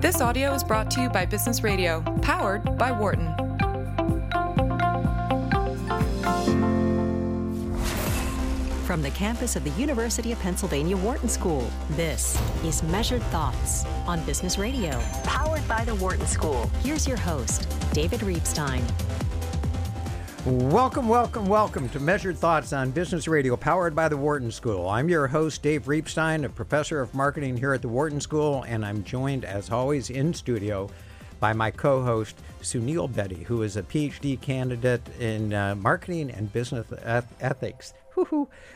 This audio is brought to you by Business Radio, powered by Wharton. From the campus of the University of Pennsylvania Wharton School, this is Measured Thoughts on Business Radio, powered by the Wharton School. Here's your host, David Reibstein. Welcome, welcome, welcome to Measured Thoughts on Business Radio, powered by the Wharton School. I'm your host, Dave Reibstein, a professor of marketing here at the Wharton School, and I'm joined, as always, in studio by my co host, Suneal Bedi, who is a PhD candidate in uh, marketing and business ethics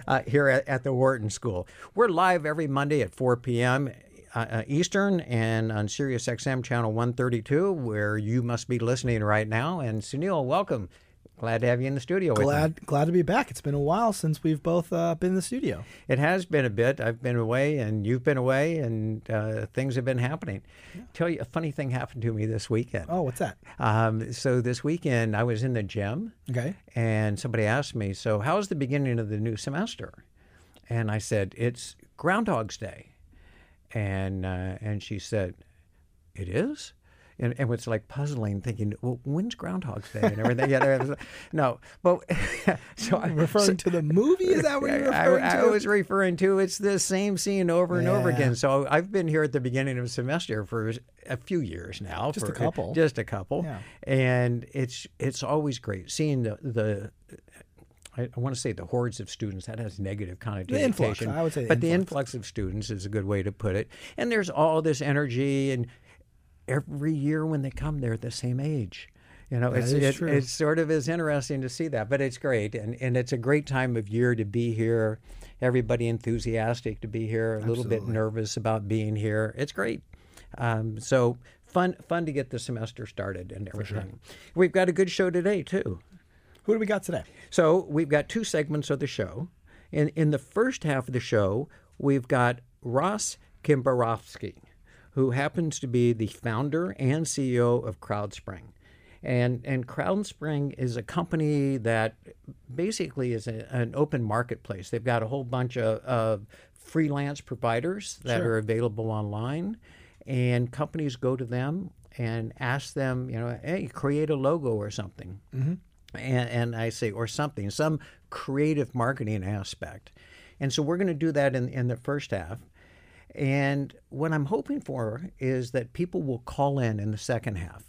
uh, here at, at, the Wharton School. We're live every Monday at 4 p.m. Uh, uh, Eastern and on Sirius XM channel 132, where you must be listening right now. And Sunil, welcome. Glad to have you in the studio. Glad, glad to be back. It's been a while since we've both uh, been in the studio. It has been a bit. I've been away, and you've been away, and uh, things have been happening. Yeah. Tell you a funny thing happened to me this weekend. Oh, what's that? Um, so this weekend I was in the gym. Okay. And somebody asked me, "So how's the beginning of the new semester?" And I said, "It's Groundhog's Day," and uh, and she said, "It is." And, and it's like puzzling, thinking, well, when's Groundhog's Day and everything? yeah, no, but so I'm referring so, to the movie. Is that what you're referring I, to? I was referring to it's the same scene over and yeah. over again. So I've been here at the beginning of the semester for a few years now. Just for, a couple. Just a couple. Yeah. And it's it's always great seeing the the I, want to say the hordes of students. That has negative connotation. The influx, I would say. The but influx. the influx of students is a good way to put it. And there's all this energy and every year when they come, they're the same age. You know, it's it, it's sort of is interesting to see that, but it's great, and and it's a great time of year to be here. Everybody enthusiastic to be here, a Absolutely. little bit nervous about being here. It's great. Um, so fun fun to get the semester started and everything. Sure. We've got a good show today too. Who do we got today? So we've got two segments of the show. In in the first half of the show, we've got Ross Kimbarovsky who happens to be the founder and CEO of CrowdSpring. And, and CrowdSpring is a company that basically is a, an open marketplace. They've got a whole bunch of, of freelance providers that sure. are available online, and companies go to them and ask them, you know, hey, create a logo or something. Mm-hmm. And, and I say, or something, some creative marketing aspect. And so we're going to do that in, in the first half. And what I'm hoping for is that people will call in in the second half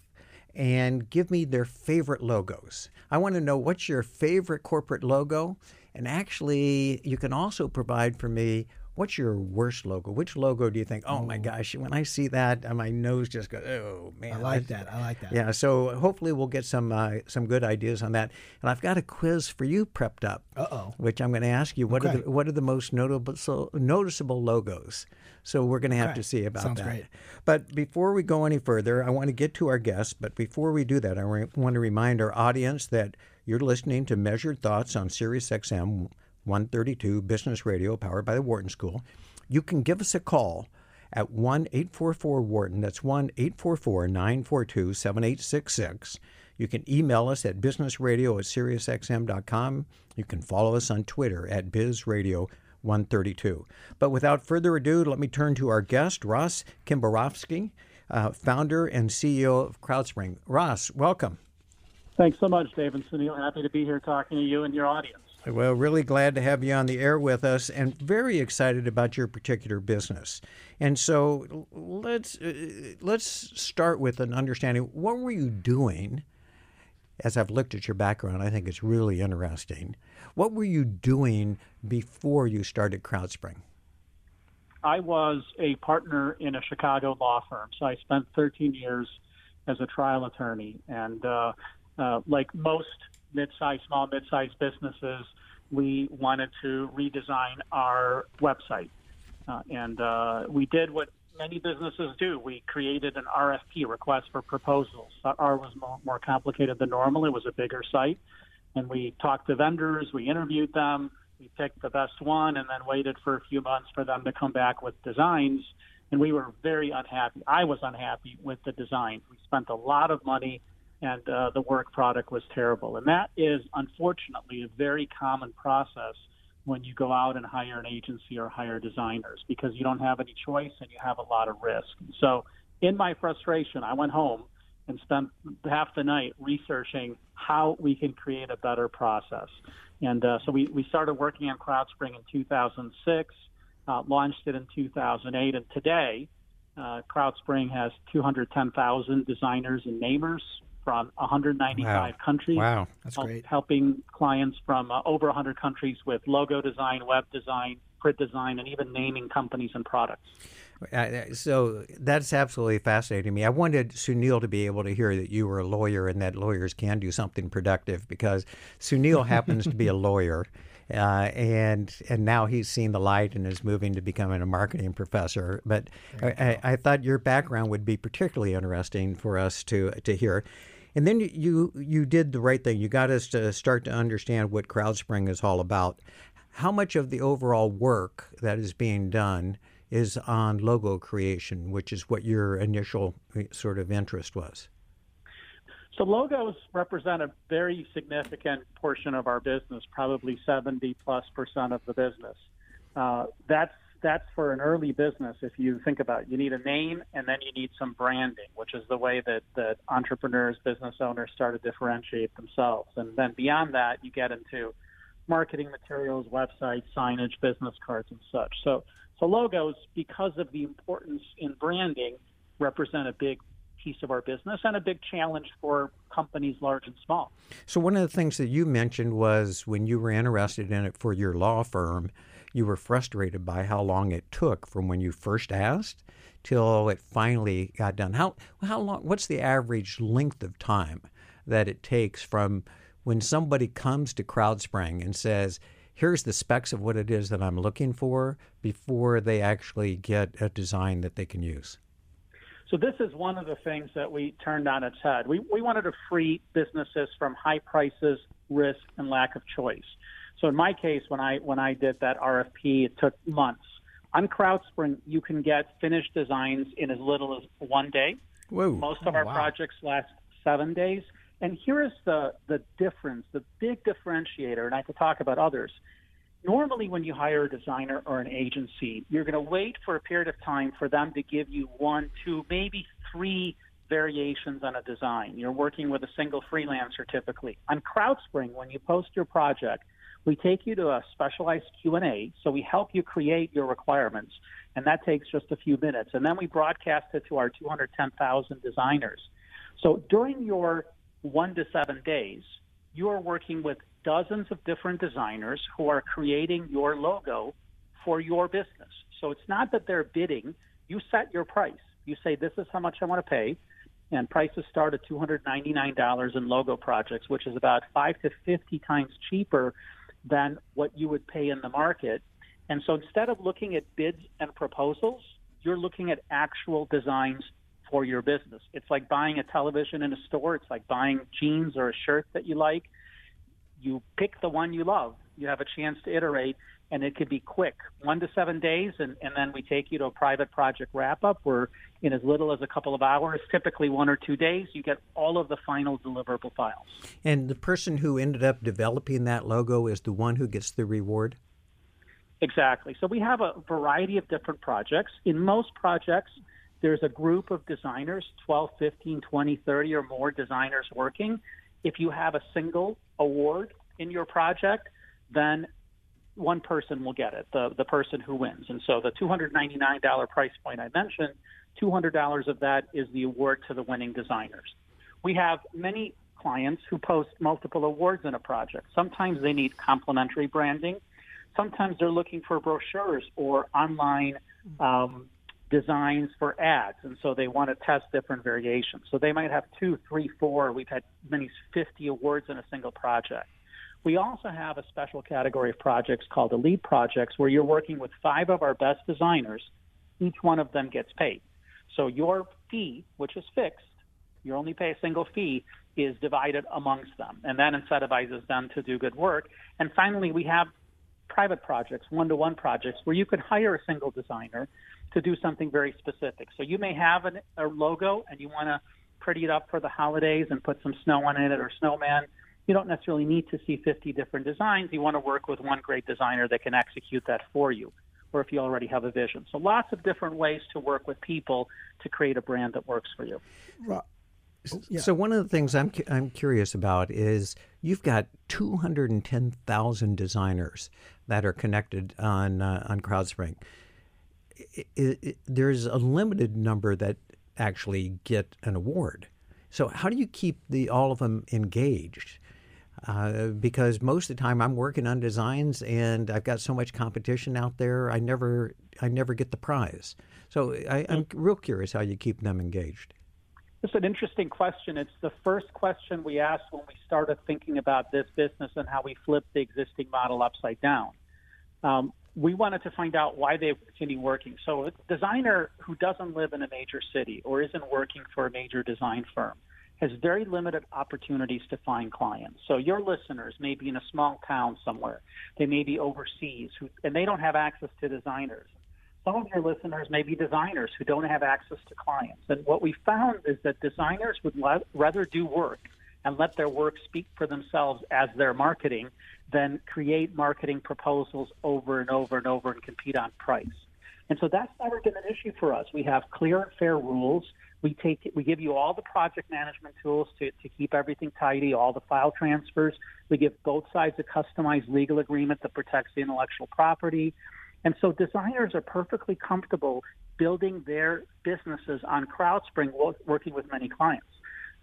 and give me their favorite logos. I want to know what's your favorite corporate logo. And actually, you can also provide for me What's your worst logo? Which logo do you think? Oh my gosh! When I see that, my nose just goes, "Oh man!" I like that. I like that. Yeah. So hopefully we'll get some uh, some good ideas on that. And I've got a quiz for you prepped up. Uh-oh. Which I'm going to ask you. What okay. are the what are the most notable so, noticeable logos? So we're going to have right. to see about Sounds that. Great. But before we go any further, I want to get to our guests. But before we do that, I want to remind our audience that you're listening to Measured Thoughts on Sirius XM 132 Business Radio, powered by the Wharton School you can give us a call at 1 844 Wharton. That's 1 844 942 7866. You can email us at businessradio at SiriusXM.com. You can follow us on Twitter at BizRadio132. But without further ado, let me turn to our guest, Ross Kimbarovsky, uh, founder and CEO of CrowdSpring. Ross, welcome. Thanks so much, Dave and Suneal. Happy to be here talking to you and your audience. Well, really glad to have you on the air with us and very excited about your particular business. And so let's uh, let's start with an understanding what were you doing as I've looked at your background, I think it's really interesting. What were you doing before you started CrowdSpring? I was a partner in a Chicago law firm. So I spent 13 years as a trial attorney. And uh, uh, like most mid-sized, small mid-sized businesses, we wanted to redesign our website. Uh, and uh, we did what many businesses do. We created an RFP, request for proposals. Our was more, more complicated than normal. It was a bigger site. And we talked to vendors, we interviewed them, we picked the best one, and then waited for a few months for them to come back with designs. And we were very unhappy. I was unhappy with the design. We spent a lot of money and uh, the work product was terrible. And that is unfortunately a very common process when you go out and hire an agency or hire designers because you don't have any choice and you have a lot of risk. So in my frustration, I went home and spent half the night researching how we can create a better process. And uh, so we, we started working on CrowdSpring in 2006, uh, launched it in 2008, and today uh, CrowdSpring has 210,000 designers and namers from 195 Wow. countries. Wow. That's help- great. Helping clients from uh, over 100 countries with logo design, web design, print design, and even naming companies and products. Uh, so that's absolutely fascinating to me. I wanted Suneal to be able to hear that you were a lawyer and that lawyers can do something productive because Suneal happens to be a lawyer. Uh, and and now he's seen the light and is moving to becoming a marketing professor. But I, I, I thought your background would be particularly interesting for us to to hear. And then you you did the right thing. You got us to start to understand what CrowdSpring is all about. How much of the overall work that is being done is on logo creation, which is what your initial uh, sort of interest was? So logos represent a very significant portion of our business, probably 70 plus percent of the business. Uh, that's that's for an early business. If you think about it, you need a name and then you need some branding, which is the way that that entrepreneurs, business owners start to differentiate themselves. And then beyond that, you get into marketing materials, websites, signage, business cards, and such. So so logos, because of the importance in branding, represent a big piece of our business and a big challenge for companies large and small. So one of the things that you mentioned was when you were interested in it for your law firm, you were frustrated by how long it took from when you first asked till it finally got done. How how long? What's the average length of time that it takes from when somebody comes to CrowdSpring and says, "Here's the specs of what it is that I'm looking for," before they actually get a design that they can use? So this is one of the things that we turned on its head. We, we wanted to free businesses from high prices, risk, and lack of choice. So in my case, when I when I did that RFP, it took months. On CrowdSpring, you can get finished designs in as little as one day. Whoa! Most of oh, our wow. projects last seven days. And here is the, the difference, the big differentiator, and I could talk about others. Normally, when you hire a designer or an agency, you're going to wait for a period of time for them to give you one, two, maybe three variations on a design. You're working with a single freelancer typically. On CrowdSpring, when you post your project, we take you to a specialized Q&A, so we help you create your requirements, and that takes just a few minutes. And then we broadcast it to our 210,000 designers. So during your one to seven days, you are working with dozens of different designers who are creating your logo for your business. So it's not that they're bidding. You set your price. You say, this is how much I want to pay. And prices start at $299 in logo projects, which is about five to 50 times cheaper than what you would pay in the market. And so instead of looking at bids and proposals, you're looking at actual designs for your business. It's like buying a television in a store. It's like buying jeans or a shirt that you like. You pick the one you love. You have a chance to iterate, and it could be quick, one to seven days, and, and then we take you to a private project wrap up where in as little as a couple of hours, typically one or two days, you get all of the final deliverable files. And the person who ended up developing that logo is the one who gets the reward? Exactly. So we have a variety of different projects. In most projects, there's a group of designers 12, 15, 20, 30 or more designers working. If you have a single award in your project, then one person will get it, the, the person who wins. And so the $299 price point I mentioned, $200 of that is the award to the winning designers. We have many clients who post multiple awards in a project. Sometimes they need complementary branding. Sometimes they're looking for brochures or online um, designs for ads, and so they want to test different variations. So they might have two, three, four. We've had many 50 awards in a single project. We also have a special category of projects called elite projects where you're working with five of our best designers. Each one of them gets paid. So your fee, which is fixed, you only pay a single fee, is divided amongst them, and that incentivizes them to do good work. And finally, we have private projects, one-to-one projects, where you could hire a single designer to do something very specific. So you may have an, a logo and you want to pretty it up for the holidays and put some snow on it or snowman. You don't necessarily need to see 50 different designs. You want to work with one great designer that can execute that for you. or if you already have a vision. So lots of different ways to work with people to create a brand that works for you. Yeah. So one of the things I'm I'm curious about is you've got 210,000 designers that are connected on uh, on CrowdSpring. It, it, it, there's a limited number that actually get an award. So how do you keep the all of them engaged? Uh, because most of the time I'm working on designs and I've got so much competition out there, I never I never get the prize. So I, I'm real curious how you keep them engaged. It's an interesting question. It's the first question we asked when we started thinking about this business and how we flipped the existing model upside down. Um, we wanted to find out why they continue working. So, a designer who doesn't live in a major city or isn't working for a major design firm has very limited opportunities to find clients. So, your listeners may be in a small town somewhere, they may be overseas, who, and they don't have access to designers. Some of your listeners may be designers who don't have access to clients. And what we found is that designers would rather do work and let their work speak for themselves as their marketing than create marketing proposals over and over and over and compete on price. And so that's never been an issue for us. We have clear and fair rules. We take we give you all the project management tools to, to keep everything tidy, all the file transfers. We give both sides a customized legal agreement that protects the intellectual property. And so designers are perfectly comfortable building their businesses on CrowdSpring, working with many clients.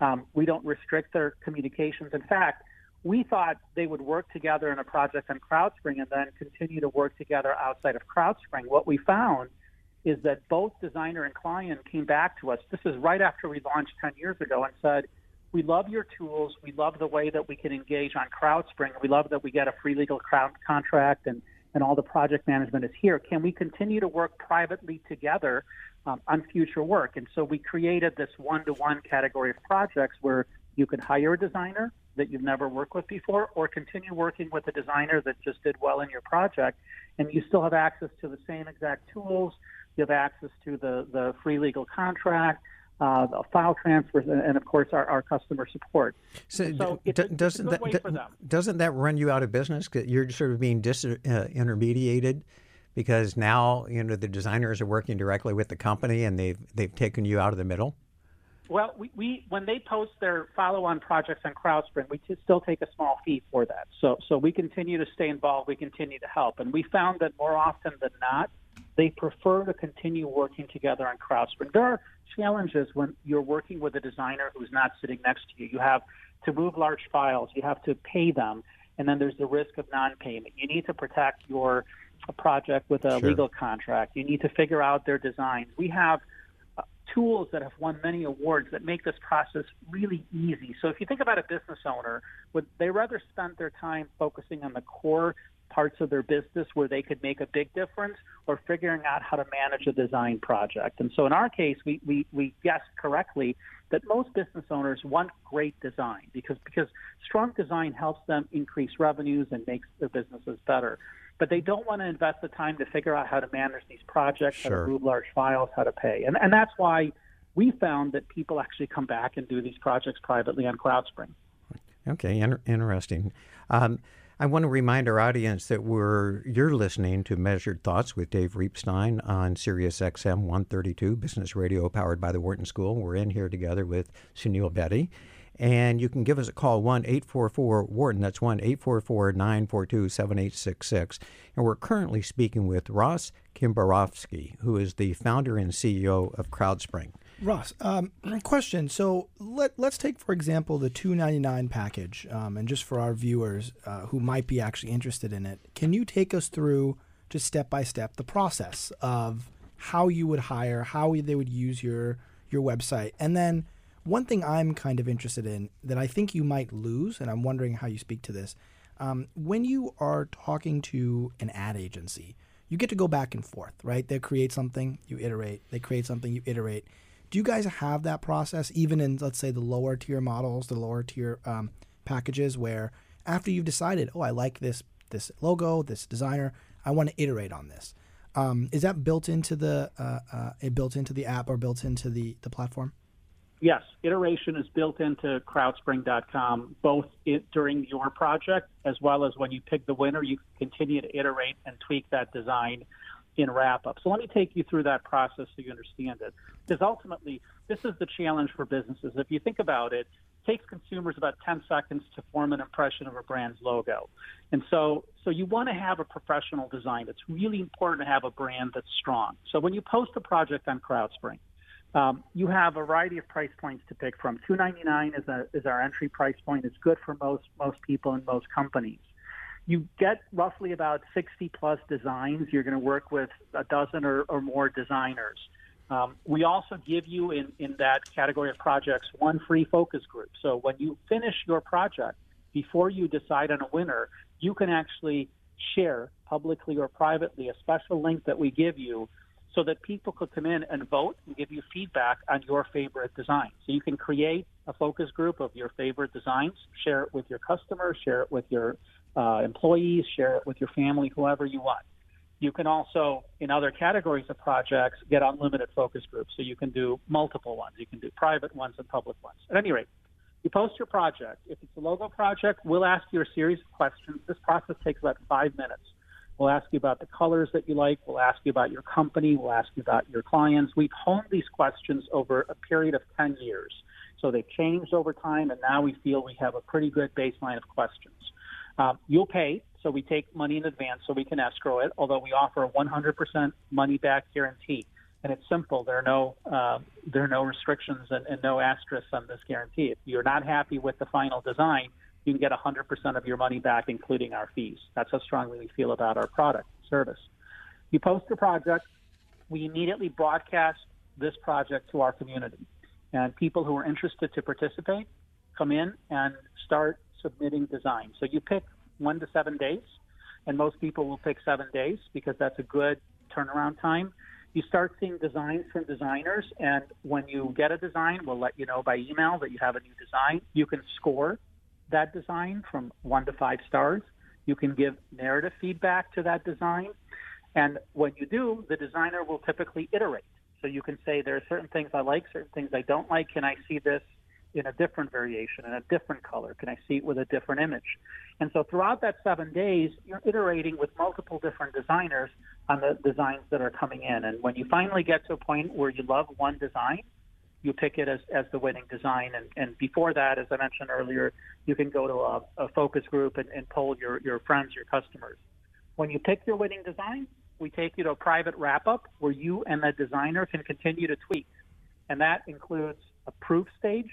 Um, we don't restrict their communications. In fact, we thought they would work together in a project on CrowdSpring and then continue to work together outside of CrowdSpring. What we found is that both designer and client came back to us. This is right after we launched 10 years ago and said, we love your tools. We love the way that we can engage on CrowdSpring. We love that we get a free legal crowd contract and, and all the project management is here. Can we continue to work privately together um, on future work? And so we created this one to one category of projects where you could hire a designer that you've never worked with before or continue working with a designer that just did well in your project and you still have access to the same exact tools you have access to the, the free legal contract uh, the file transfers, and, and, of course our, our customer support. So, so d- doesn't that d- doesn't that run you out of business? You're sort of being disintermediated uh, because now you know the designers are working directly with the company, and they've they've taken you out of the middle. Well, we, we when they post their follow-on projects on CrowdSpring, we t- still take a small fee for that. So so we continue to stay involved. We continue to help, and we found that more often than not, they prefer to continue working together on CrowdSpring. There are challenges when you're working with a designer who's not sitting next to you. You have to move large files. You have to pay them, and then there's the risk of non-payment. You need to protect your project with a sure. legal contract. You need to figure out their designs. We have uh, tools that have won many awards that make this process really easy. So if you think about a business owner, would they rather spend their time focusing on the core parts of their business where they could make a big difference or figuring out how to manage a design project? And so in our case, we, we, we guessed correctly that most business owners want great design because, because strong design helps them increase revenues and makes their businesses better but they don't want to invest the time to figure out how to manage these projects, sure. how to move large files, how to pay. And, and that's why we found that people actually come back and do these projects privately on CrowdSpring. Okay, inter- interesting. Um, I want to remind our audience that we're you're listening to Measured Thoughts with Dave Reibstein on Sirius XM 132 Business Radio powered by the Wharton School. We're in here together with Suneal Bedi. And you can give us a call, 1 844 Wharton. That's 1 844 942 7866. And we're currently speaking with Ross Kimbarovsky, who is the founder and CEO of CrowdSpring. Ross, um, question. So let, let's take, for example, the 299 package. Um, and just for our viewers uh, who might be actually interested in it, can you take us through just step by step the process of how you would hire, how they would use your your website, and then one thing I'm kind of interested in that I think you might lose, and I'm wondering how you speak to this. Um, when you are talking to an ad agency, you get to go back and forth, right? They create something, you iterate. They create something, you iterate. Do you guys have that process even in, let's say, the lower tier models, the lower tier um, packages, where after you've decided, oh, I like this this logo, this designer, I want to iterate on this. Um, is that built into the uh, uh, built into the app or built into the the platform? Yes, iteration is built into crowdspring.com, both it, during your project as well as when you pick the winner, you continue to iterate and tweak that design. In wrap up. So let me take you through that process so you understand it. Because ultimately, this is the challenge for businesses. If you think about it, it takes consumers about 10 seconds to form an impression of a brand's logo. And so, so you want to have a professional design. It's really important to have a brand that's strong. So when you post a project on CrowdSpring, um, you have a variety of price points to pick from. Two ninety nine is, a, is our entry price point. It's good for most most people and most companies you get roughly about 60 plus designs. You're going to work with a dozen or, or more designers. Um, we also give you in, in that category of projects one free focus group. So when you finish your project, before you decide on a winner, you can actually share publicly or privately a special link that we give you so that people could come in and vote and give you feedback on your favorite design. So you can create a focus group of your favorite designs, share it with your customers, share it with your uh, employees, share it with your family, whoever you want. You can also, in other categories of projects, get unlimited focus groups. So you can do multiple ones. You can do private ones and public ones. At any rate, you post your project. If it's a logo project, we'll ask you a series of questions. This process takes about five minutes. We'll ask you about the colors that you like. We'll ask you about your company. We'll ask you about your clients. We've honed these questions over a period of 10 years. So they've changed over time, and now we feel we have a pretty good baseline of questions. Um, you'll pay, so we take money in advance so we can escrow it, although we offer a 100% money back guarantee. And it's simple. There are no uh, there are no restrictions and, and no asterisks on this guarantee. If you're not happy with the final design, you can get 100% of your money back, including our fees. That's how strongly we feel about our product service. You post your project, we immediately broadcast this project to our community. And people who are interested to participate come in and start submitting designs. So you pick one to seven days, and most people will pick seven days because that's a good turnaround time. You start seeing designs from designers, and when you get a design, we'll let you know by email that you have a new design. You can score that design from one to five stars. You can give narrative feedback to that design. And when you do, the designer will typically iterate. So you can say, there are certain things I like, certain things I don't like. Can I see this in a different variation, in a different color? Can I see it with a different image? And so throughout that seven days, you're iterating with multiple different designers on the designs that are coming in. And when you finally get to a point where you love one design, you pick it as, as the winning design. And, and before that, as I mentioned earlier, you can go to a, a focus group and, and poll your, your friends, your customers. When you pick your winning design, we take you to a private wrap up where you and the designer can continue to tweak. And that includes a proof stage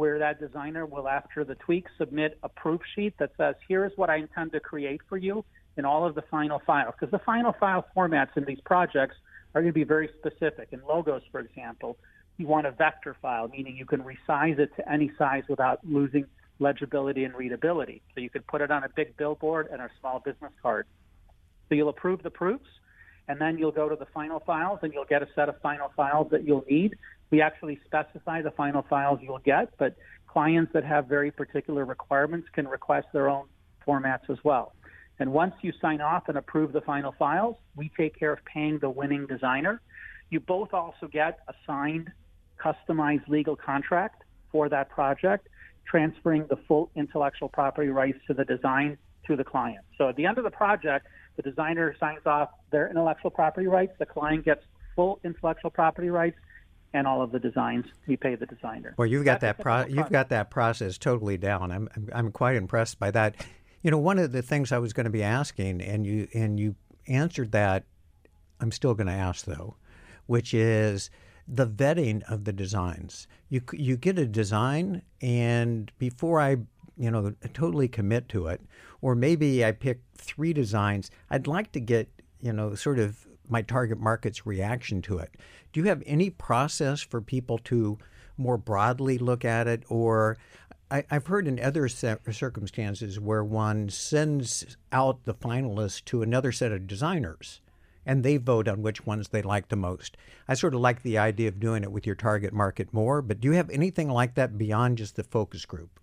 where that designer will, after the tweak, submit a proof sheet that says, here is what I intend to create for you in all of the final files. Because the final file formats in these projects are going to be very specific. In logos, for example, you want a vector file, meaning you can resize it to any size without losing legibility and readability. So you could put it on a big billboard and a small business card. So you'll approve the proofs, and then you'll go to the final files, and you'll get a set of final files that you'll need we actually specify the final files you'll get, but clients that have very particular requirements can request their own formats as well. And once you sign off and approve the final files, we take care of paying the winning designer. You both also get a signed, customized legal contract for that project, transferring the full intellectual property rights to the design to the client. So at the end of the project, the designer signs off their intellectual property rights, the client gets full intellectual property rights, and all of the designs. We pay the designer. Well, you've got That's that pro- you've got that process totally down. I'm, I'm I'm quite impressed by that. You know, one of the things I was going to be asking, and you and you answered that. I'm still going to ask though, which is the vetting of the designs. You you get a design, and before I you know totally commit to it, or maybe I pick three designs, I'd like to get you know sort of my target market's reaction to it. Do you have any process for people to more broadly look at it, or I, have heard in other circumstances where one sends out the finalists to another set of designers and they vote on which ones they like the most. I sort of like the idea of doing it with your target market more, but do you have anything like that beyond just the focus group?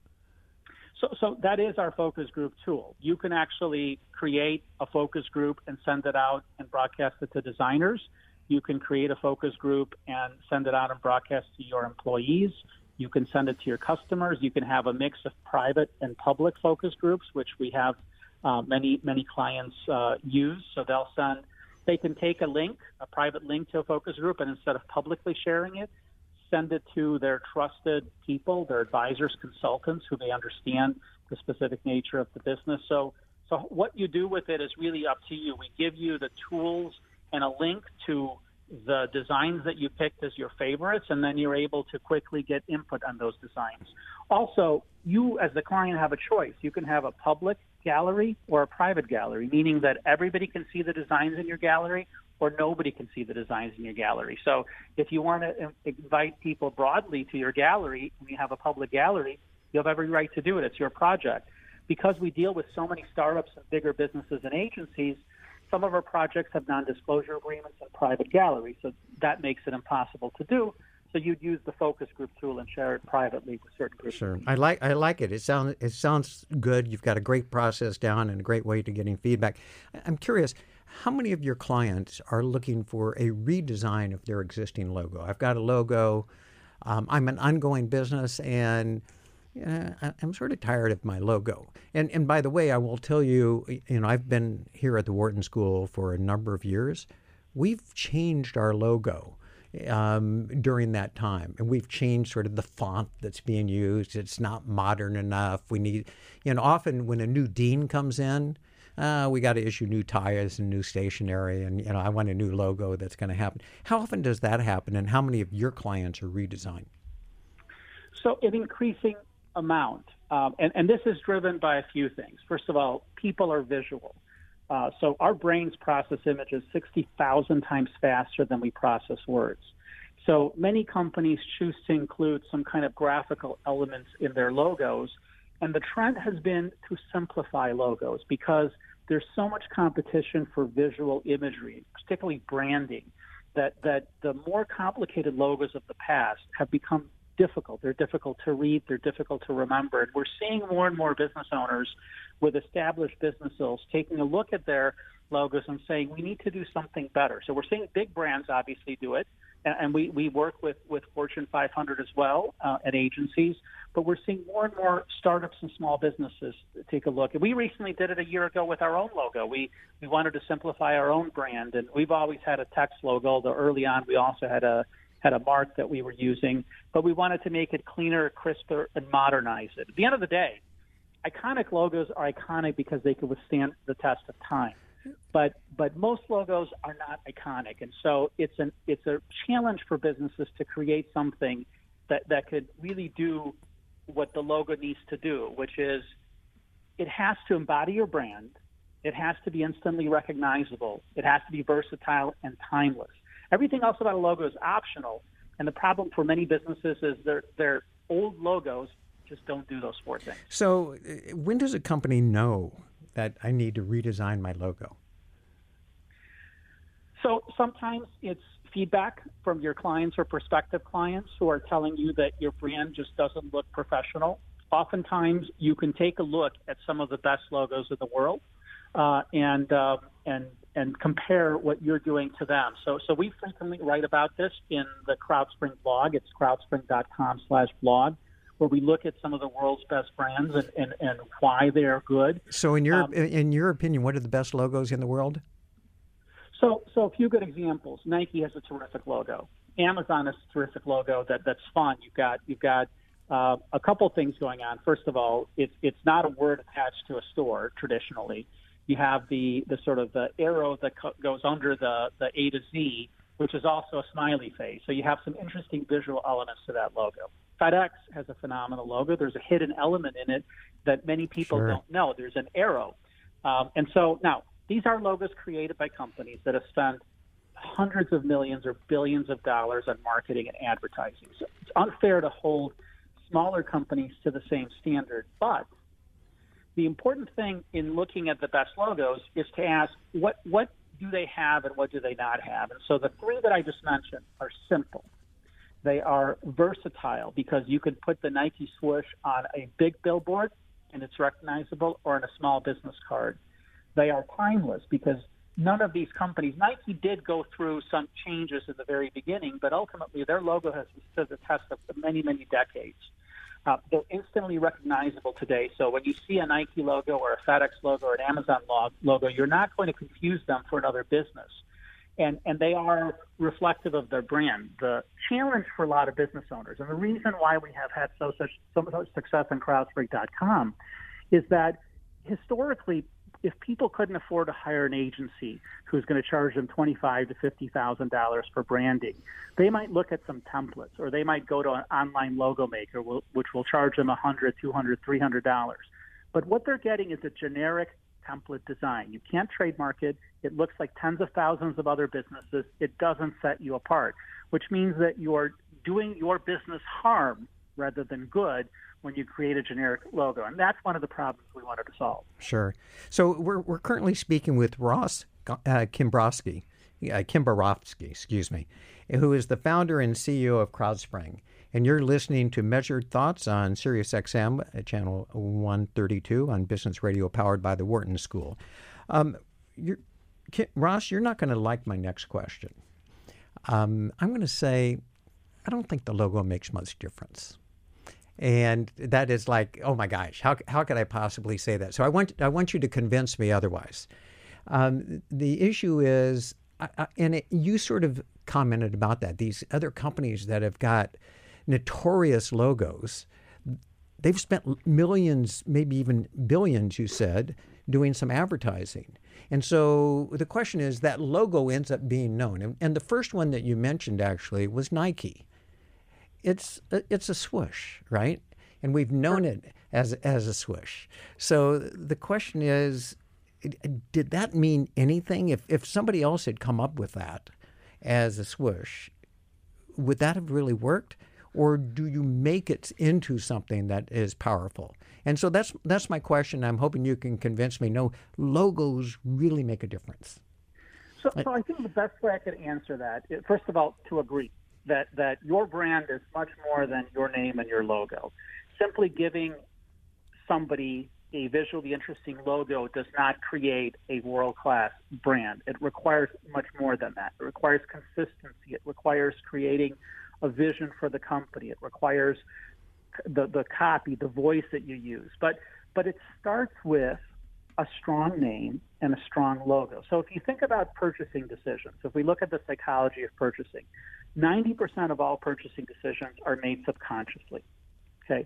So, so that is our focus group tool. You can actually create a focus group and send it out and broadcast it to designers. You can create a focus group and send it out and broadcast to your employees. You can send it to your customers. You can have a mix of private and public focus groups, which we have uh, many many clients uh, use. So they'll send They can take a link, a private link to a focus group, and instead of publicly sharing it, send it to their trusted people, their advisors, consultants who they understand the specific nature of the business. So, so what you do with it is really up to you. We give you the tools and a link to the designs that you picked as your favorites, and then you're able to quickly get input on those designs. Also, you as the client have a choice. You can have a public gallery or a private gallery, meaning that everybody can see the designs in your gallery or nobody can see the designs in your gallery. So if you want to invite people broadly to your gallery and you have a public gallery, you have every right to do it. It's your project. Because we deal with so many startups and bigger businesses and agencies, some of our projects have non-disclosure agreements and private galleries, so that makes it impossible to do. So you'd use the focus group tool and share it privately with certain groups. Sure, I like I like it. It sounds it sounds good. You've got a great process down and a great way to getting feedback. I'm curious, how many of your clients are looking for a redesign of their existing logo? I've got a logo. Um, I'm an ongoing business, and uh, I'm sort of tired of my logo. And and by the way, I will tell you, you know, I've been here at the Wharton School for a number of years. We've changed our logo um, during that time, and we've changed sort of the font that's being used. It's not modern enough. We need, you know, often when a new dean comes in. Uh, we got to issue new tires and new stationery, and you know I want a new logo that's going to happen. How often does that happen, and how many of your clients are redesigned? So, an increasing amount. Um, and, and, this is driven by a few things. First of all, people are visual. Uh, so our brains process images 60,000 times faster than we process words. So many companies choose to include some kind of graphical elements in their logos. And the trend has been to simplify logos because there's so much competition for visual imagery, particularly branding, that, that the more complicated logos of the past have become difficult. They're difficult to read. They're difficult to remember. And we're seeing more and more business owners with established businesses taking a look at their logos and saying, we need to do something better. So we're seeing big brands obviously do it. And, we, we work with, with Fortune 500 as well uh, at agencies, but we're seeing more and more startups and small businesses take a look. And we recently did it a year ago with our own logo. We, we wanted to simplify our own brand, and we've always had a text logo, although early on we also had a had a mark that we were using, but we wanted to make it cleaner, crisper, and modernize it. At the end of the day, iconic logos are iconic because they can withstand the test of time. But but most logos are not iconic, and so it's an it's a challenge for businesses to create something that that could really do what the logo needs to do, which is it has to embody your brand. It has to be instantly recognizable. It has to be versatile and timeless. Everything else about a logo is optional. And the problem for many businesses is their their old logos just don't do those four things. So, uh, when does a company know that I need to redesign my logo? So, sometimes it's feedback from your clients or prospective clients who are telling you that your brand just doesn't look professional. Oftentimes, you can take a look at some of the best logos in the world uh, and uh, and and compare what you're doing to them. So, so we frequently write about this in the CrowdSpring blog. It's crowdspring.com slash blog, where we look at some of the world's best brands and, and, and why they are good. So, in your um, in your opinion, what are the best logos in the world? So, so a few good examples. Nike has a terrific logo. Amazon has a terrific logo that that's fun. You've got you've got uh, a couple things going on. First of all, it's it's not a word attached to a store traditionally you have the, the sort of the arrow that co- goes under the, the A to Z, which is also a smiley face. So you have some interesting visual elements to that logo. FedEx has a phenomenal logo. There's a hidden element in it that many people sure. don't know. There's an arrow. Um, and so now, these are logos created by companies that have spent hundreds of millions or billions of dollars on marketing and advertising. So it's unfair to hold smaller companies to the same standard. But the important thing in looking at the best logos is to ask what what do they have and what do they not have. And so the three that I just mentioned are simple. They are versatile because you can put the Nike swoosh on a big billboard and it's recognizable or in a small business card. They are timeless because none of these companies, Nike did go through some changes in the very beginning, but ultimately their logo has stood the test of many, many decades. Uh, they're instantly recognizable today. So when you see a Nike logo or a FedEx logo or an Amazon logo, you're not going to confuse them for another business. And and they are reflective of their brand. The challenge for a lot of business owners, and the reason why we have had so such so much success in CrowdSpring.com, is that historically, if people couldn't afford to hire an agency who's going to charge them twenty-five to fifty thousand dollars for branding, they might look at some templates, or they might go to an online logo maker, which will charge them a hundred, two hundred, three hundred dollars. But what they're getting is a generic template design. You can't trademark it. It looks like tens of thousands of other businesses. It doesn't set you apart, which means that you are doing your business harm rather than good when you create a generic logo. And that's one of the problems we wanted to solve. Sure. So we're, we're currently speaking with Ross uh, Kimbrowski, uh, excuse me, who is the founder and CEO of CrowdSpring and you're listening to Measured Thoughts on SiriusXM, uh, channel 132 on Business Radio, powered by the Wharton School. Um, you're, Ross, you're not going to like my next question. Um, I'm going to say, I don't think the logo makes much difference. And that is like, oh my gosh, how, how could I possibly say that? So I want, I want you to convince me otherwise. Um, the issue is, I, I, and it, you sort of commented about that, these other companies that have got notorious logos. They've spent millions, maybe even billions, you said, doing some advertising. And so the question is that logo ends up being known. And, and the first one that you mentioned actually was Nike. It's a, it's a swoosh, right? And we've known it as as a swoosh. So the question is, did that mean anything? If if somebody else had come up with that as a swoosh, would that have really worked? Or do you make it into something that is powerful? And so that's that's my question. I'm hoping you can convince me. No, logos really make a difference. So, so I think the best way I could answer that, is, first of all, to agree that that your brand is much more than your name and your logo. Simply giving somebody a visually interesting logo does not create a world class brand. It requires much more than that. It requires consistency. It requires creating a vision for the company. It requires the, the copy, the voice that you use. But but it starts with a strong name and a strong logo. So if you think about purchasing decisions, if we look at the psychology of purchasing, 90% of all purchasing decisions are made subconsciously. Okay.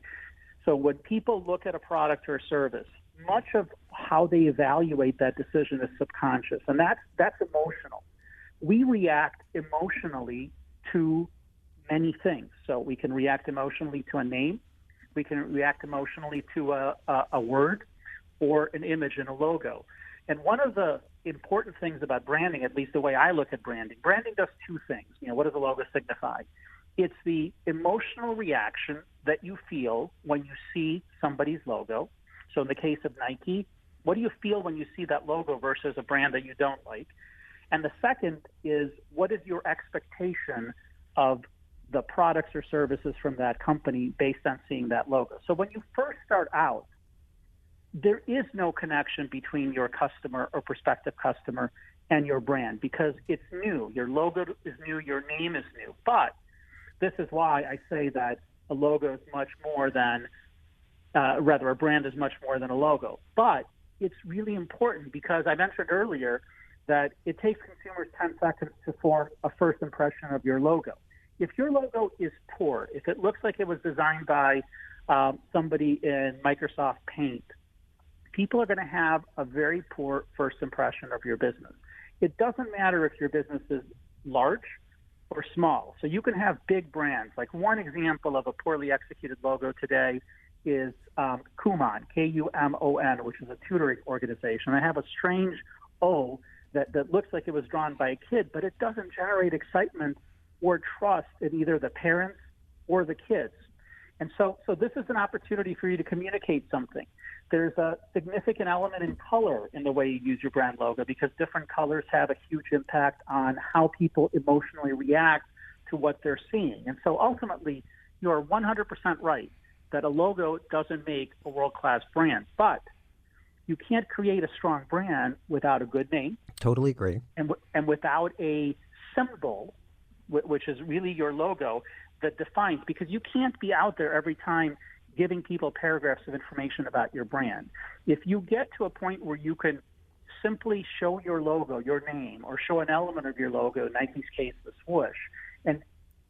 So when people look at a product or a service, much of how they evaluate that decision is subconscious, and that's that's emotional. We react emotionally to many things. So we can react emotionally to a name, we can react emotionally to a, a, a word or an image and a logo. And one of the important things about branding, at least the way I look at branding, branding does two things. You know, what does a logo signify? It's the emotional reaction that you feel when you see somebody's logo. So in the case of Nike, what do you feel when you see that logo versus a brand that you don't like? And the second is what is your expectation of the products or services from that company based on seeing that logo. So when you first start out, there is no connection between your customer or prospective customer and your brand because it's new. Your logo is new, your name is new. But this is why I say that a logo is much more than, uh, rather, a brand is much more than a logo. But it's really important because I mentioned earlier that it takes consumers 10 seconds to form a first impression of your logo if your logo is poor, if it looks like it was designed by um, somebody in Microsoft Paint, people are going to have a very poor first impression of your business. It doesn't matter if your business is large or small. So you can have big brands. Like one example of a poorly executed logo today is um, Kumon, K-U-M-O-N, which is a tutoring organization. They have a strange O that, that looks like it was drawn by a kid, but it doesn't generate excitement or trust in either the parents or the kids. And so, so this is an opportunity for you to communicate something. There's a significant element in color in the way you use your brand logo because different colors have a huge impact on how people emotionally react to what they're seeing. And so ultimately, you're 100% right that a logo doesn't make a world class brand, but you can't create a strong brand without a good name. Totally agree. And, and without a symbol which is really your logo, that defines because you can't be out there every time giving people paragraphs of information about your brand. If you get to a point where you can simply show your logo, your name, or show an element of your logo, Nike's case, the swoosh, and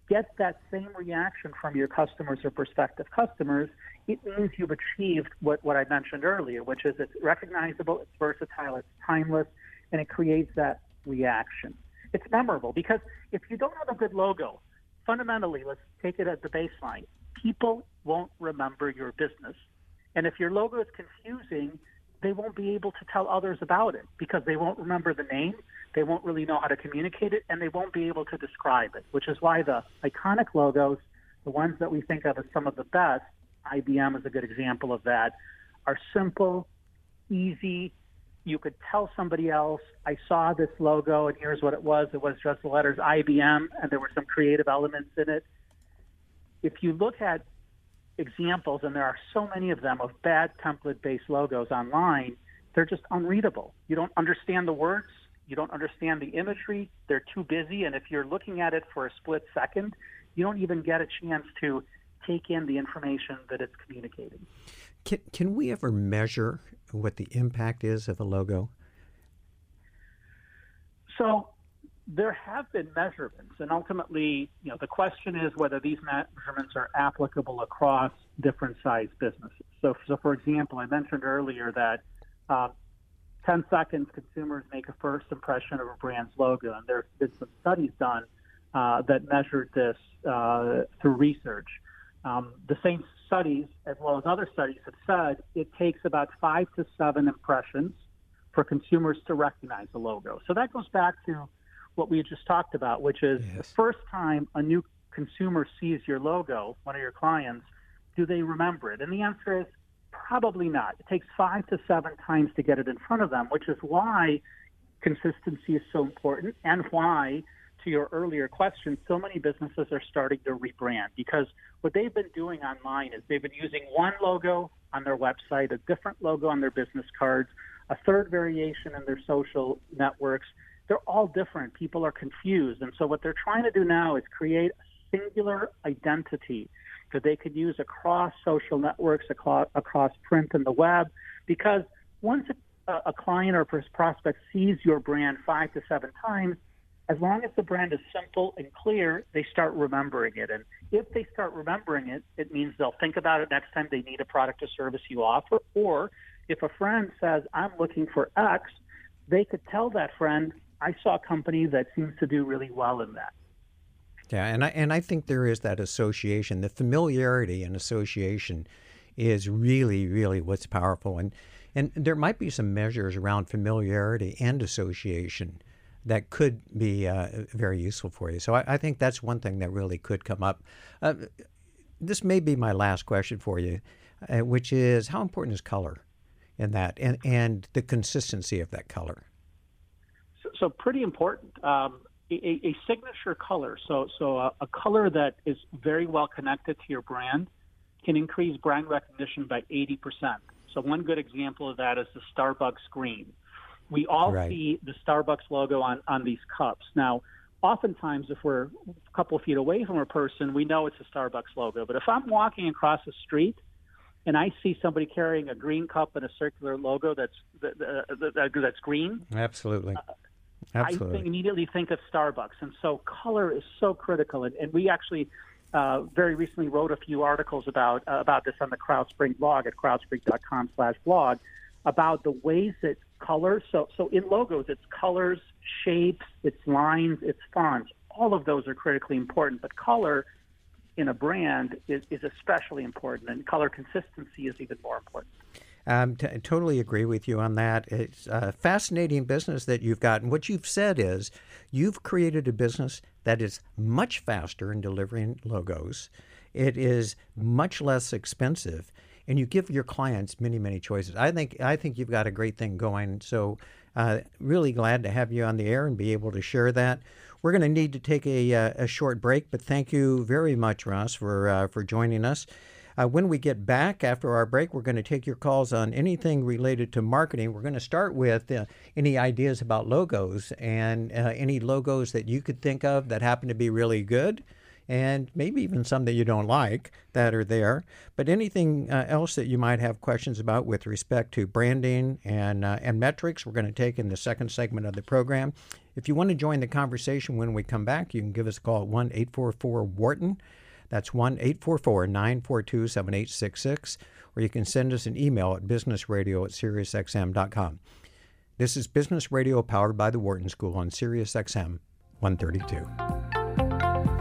get that same reaction from your customers or prospective customers, it means you've achieved what, what I mentioned earlier, which is it's recognizable, it's versatile, it's timeless, and it creates that reaction. It's memorable because if you don't have a good logo, fundamentally, let's take it as the baseline. People won't remember your business. And if your logo is confusing, they won't be able to tell others about it because they won't remember the name, they won't really know how to communicate it, and they won't be able to describe it, which is why the iconic logos, the ones that we think of as some of the best, IBM is a good example of that, are simple, easy. You could tell somebody else, I saw this logo and here's what it was. It was just the letters IBM and there were some creative elements in it. If you look at examples, and there are so many of them, of bad template based logos online, they're just unreadable. You don't understand the words, you don't understand the imagery, they're too busy, and if you're looking at it for a split second, you don't even get a chance to take in the information that it's communicating. Can, can we ever measure what the impact is of a logo? So there have been measurements, and ultimately, you know, the question is whether these measurements are applicable across different size businesses. So, so for example, I mentioned earlier that uh, 10 seconds consumers make a first impression of a brand's logo, and there's been some studies done uh, that measured this uh, through research. Um, the same studies, as well as other studies, have said it takes about five to seven impressions for consumers to recognize a logo. So that goes back to what we just talked about, which is yes. the first time a new consumer sees your logo, one of your clients, do they remember it? And the answer is probably not. It takes five to seven times to get it in front of them, which is why consistency is so important and why, to your earlier question, so many businesses are starting to rebrand because what they've been doing online is they've been using one logo on their website, a different logo on their business cards, a third variation in their social networks, they're all different. People are confused. And so what they're trying to do now is create a singular identity that they could use across social networks, across, across print and the web, because once a, a client or prospect sees your brand five to seven times, as long as the brand is simple and clear, they start remembering it. And if they start remembering it, it means they'll think about it next time they need a product or service you offer. Or if a friend says, I'm looking for X, they could tell that friend, I saw a company that seems to do really well in that. Yeah, and I and I think there is that association, the familiarity and association is really, really what's powerful. And and there might be some measures around familiarity and association that could be uh, very useful for you. So I, I, think that's one thing that really could come up. Uh, this may be my last question for you, uh, which is how important is color in that, and and the consistency of that color so pretty important. Um, a, a, signature color, so so a, a, color that is very well connected to your brand, can increase brand recognition by 80%. So one good example of that is the Starbucks green. We all right. see the Starbucks logo on on these cups. Now, oftentimes, if we're a couple feet away from a person, we know it's a Starbucks logo. But if I'm walking across the street and I see somebody carrying a green cup and a circular logo that's that, that, that's green, absolutely. Uh, Absolutely. I think, immediately think of Starbucks. And so color is so critical. And, and we actually uh, very recently wrote a few articles about uh, about this on the CrowdSpring blog at crowdspring.com slash blog about the ways that color, so, so in logos, it's colors, shapes, it's lines, it's fonts. All of those are critically important. But color in a brand is, is especially important, and color consistency is even more important. Um, totally agree with you on that. It's a fascinating business that you've got. And what you've said is you've created a business that is much faster in delivering logos, it is much less expensive, and you give your clients many, many choices. I think, I think you've got a great thing going. So, uh, really glad to have you on the air and be able to share that. We're going to need to take a, uh, a short break, but thank you very much, Ross, for, uh, for joining us. Uh, when we get back after our break, we're going to take your calls on anything related to marketing. We're going to start with uh, any ideas about logos and uh, any logos that you could think of that happen to be really good. And maybe even some that you don't like that are there. But anything uh, else that you might have questions about with respect to branding and uh, and metrics, we're going to take in the second segment of the program. If you want to join the conversation when we come back, you can give us a call at one eight four four Wharton. That's 1 844 942 7866, or you can send us an email at businessradio at SiriusXM.com. This is Business Radio powered by the Wharton School on SiriusXM 132.